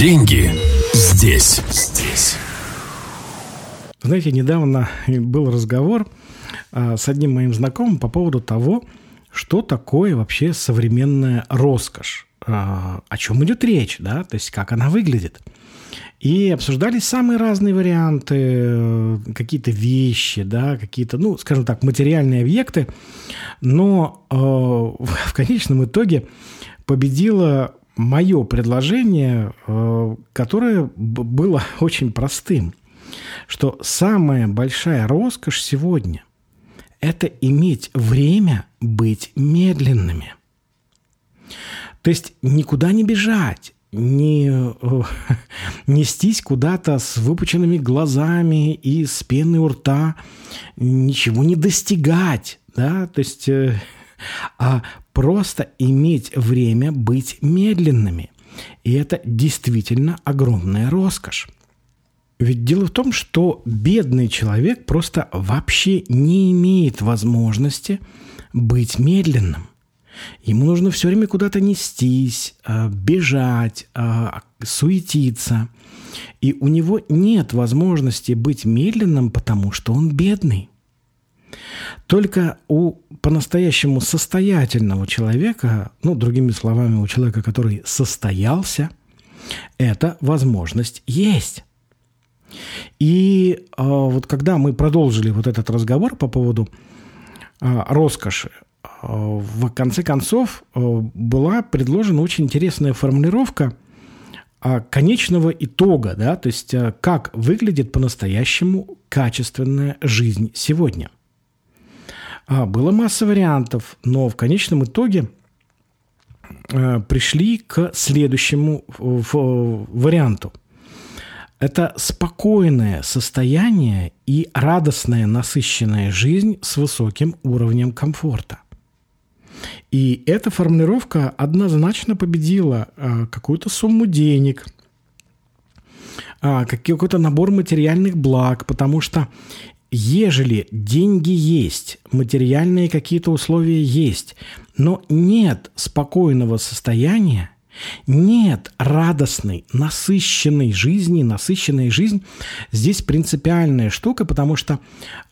Деньги здесь. Здесь. Знаете, недавно был разговор а, с одним моим знакомым по поводу того, что такое вообще современная роскошь. А, о чем идет речь, да, то есть как она выглядит. И обсуждались самые разные варианты, э, какие-то вещи, да, какие-то, ну, скажем так, материальные объекты. Но э, в конечном итоге победило мое предложение, э, которое было очень простым, что самая большая роскошь сегодня – это иметь время быть медленными. То есть никуда не бежать, не э, нестись куда-то с выпученными глазами и с пеной у рта, ничего не достигать, да, то есть, э, а просто иметь время быть медленными. И это действительно огромная роскошь. Ведь дело в том, что бедный человек просто вообще не имеет возможности быть медленным. Ему нужно все время куда-то нестись, а, бежать, а, суетиться. И у него нет возможности быть медленным, потому что он бедный. Только у по-настоящему состоятельного человека, ну, другими словами, у человека, который состоялся, эта возможность есть. И э, вот когда мы продолжили вот этот разговор по поводу э, роскоши, э, в конце концов э, была предложена очень интересная формулировка э, конечного итога, да, то есть э, как выглядит по-настоящему качественная жизнь сегодня – было масса вариантов, но в конечном итоге э, пришли к следующему варианту. Это спокойное состояние и радостная, насыщенная жизнь с высоким уровнем комфорта. И эта формулировка однозначно победила э, какую-то сумму денег, э, какой-то набор материальных благ, потому что ежели деньги есть, материальные какие-то условия есть, но нет спокойного состояния, нет радостной, насыщенной жизни, насыщенная жизнь здесь принципиальная штука, потому что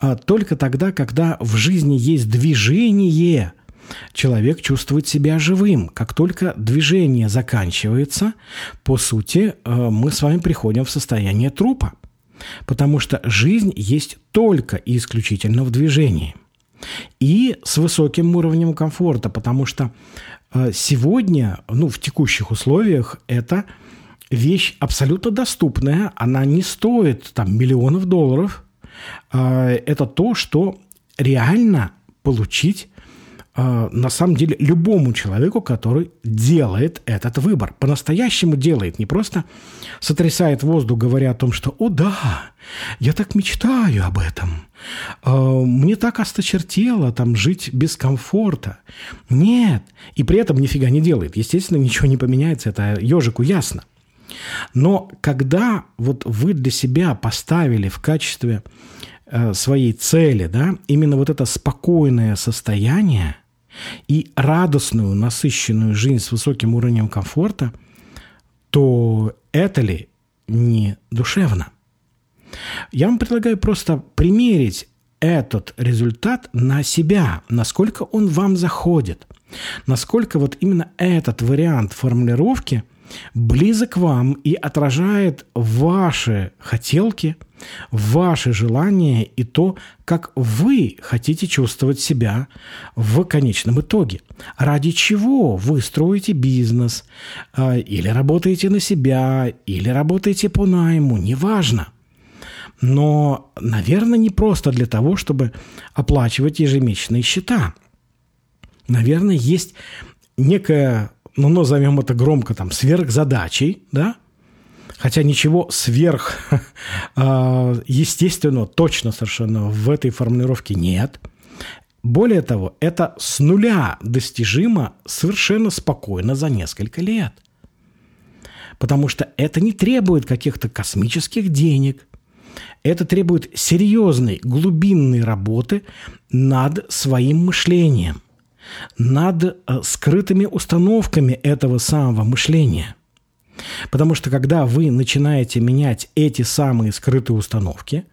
а, только тогда, когда в жизни есть движение, человек чувствует себя живым. Как только движение заканчивается, по сути, а, мы с вами приходим в состояние трупа. Потому что жизнь есть только и исключительно в движении. И с высоким уровнем комфорта, потому что э, сегодня, ну, в текущих условиях, это вещь абсолютно доступная, она не стоит там миллионов долларов. Э, это то, что реально получить на самом деле любому человеку, который делает этот выбор. По-настоящему делает, не просто сотрясает воздух, говоря о том, что «О да, я так мечтаю об этом, а, мне так осточертело там жить без комфорта». Нет, и при этом нифига не делает. Естественно, ничего не поменяется, это ежику ясно. Но когда вот вы для себя поставили в качестве э, своей цели, да, именно вот это спокойное состояние – и радостную, насыщенную жизнь с высоким уровнем комфорта, то это ли не душевно? Я вам предлагаю просто примерить этот результат на себя, насколько он вам заходит, насколько вот именно этот вариант формулировки – близок вам и отражает ваши хотелки, ваши желания и то, как вы хотите чувствовать себя в конечном итоге. Ради чего вы строите бизнес, а, или работаете на себя, или работаете по найму, неважно. Но, наверное, не просто для того, чтобы оплачивать ежемесячные счета. Наверное, есть некая ну, назовем это громко там, сверхзадачей, да, хотя ничего сверх а, естественного, точно совершенно в этой формулировке нет. Более того, это с нуля достижимо совершенно спокойно за несколько лет. Потому что это не требует каких-то космических денег, это требует серьезной, глубинной работы над своим мышлением над э, скрытыми установками этого самого мышления. Потому что когда вы начинаете менять эти самые скрытые установки,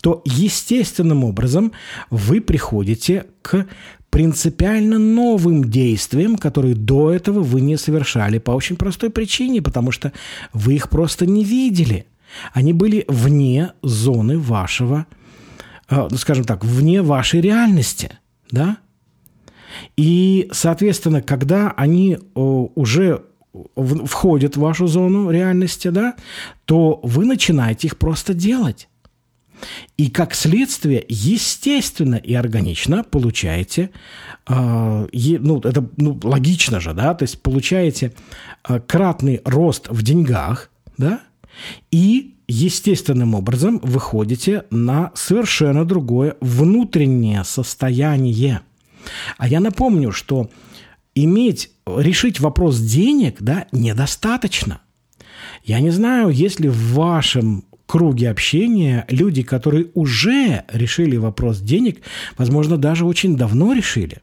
то естественным образом вы приходите к принципиально новым действиям, которые до этого вы не совершали по очень простой причине, потому что вы их просто не видели. Они были вне зоны вашего, э, ну, скажем так, вне вашей реальности, да? И, соответственно, когда они уже входят в вашу зону реальности, да, то вы начинаете их просто делать. И как следствие, естественно и органично получаете, э, ну, это ну, логично же, да, то есть получаете э, кратный рост в деньгах, да, и естественным образом выходите на совершенно другое внутреннее состояние. А я напомню, что иметь, решить вопрос денег, да, недостаточно. Я не знаю, есть ли в вашем круге общения люди, которые уже решили вопрос денег, возможно, даже очень давно решили.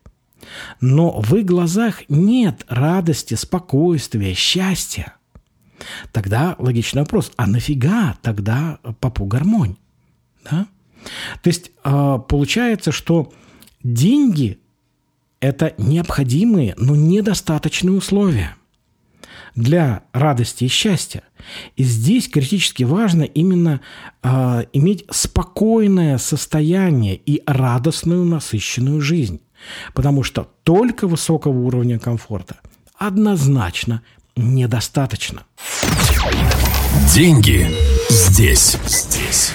Но в их глазах нет радости, спокойствия, счастья. Тогда логичный вопрос, а нафига тогда попу гармонь? Да? То есть а, получается, что деньги это необходимые, но недостаточные условия для радости и счастья. И здесь критически важно именно э, иметь спокойное состояние и радостную насыщенную жизнь. Потому что только высокого уровня комфорта однозначно недостаточно. Деньги здесь. Здесь.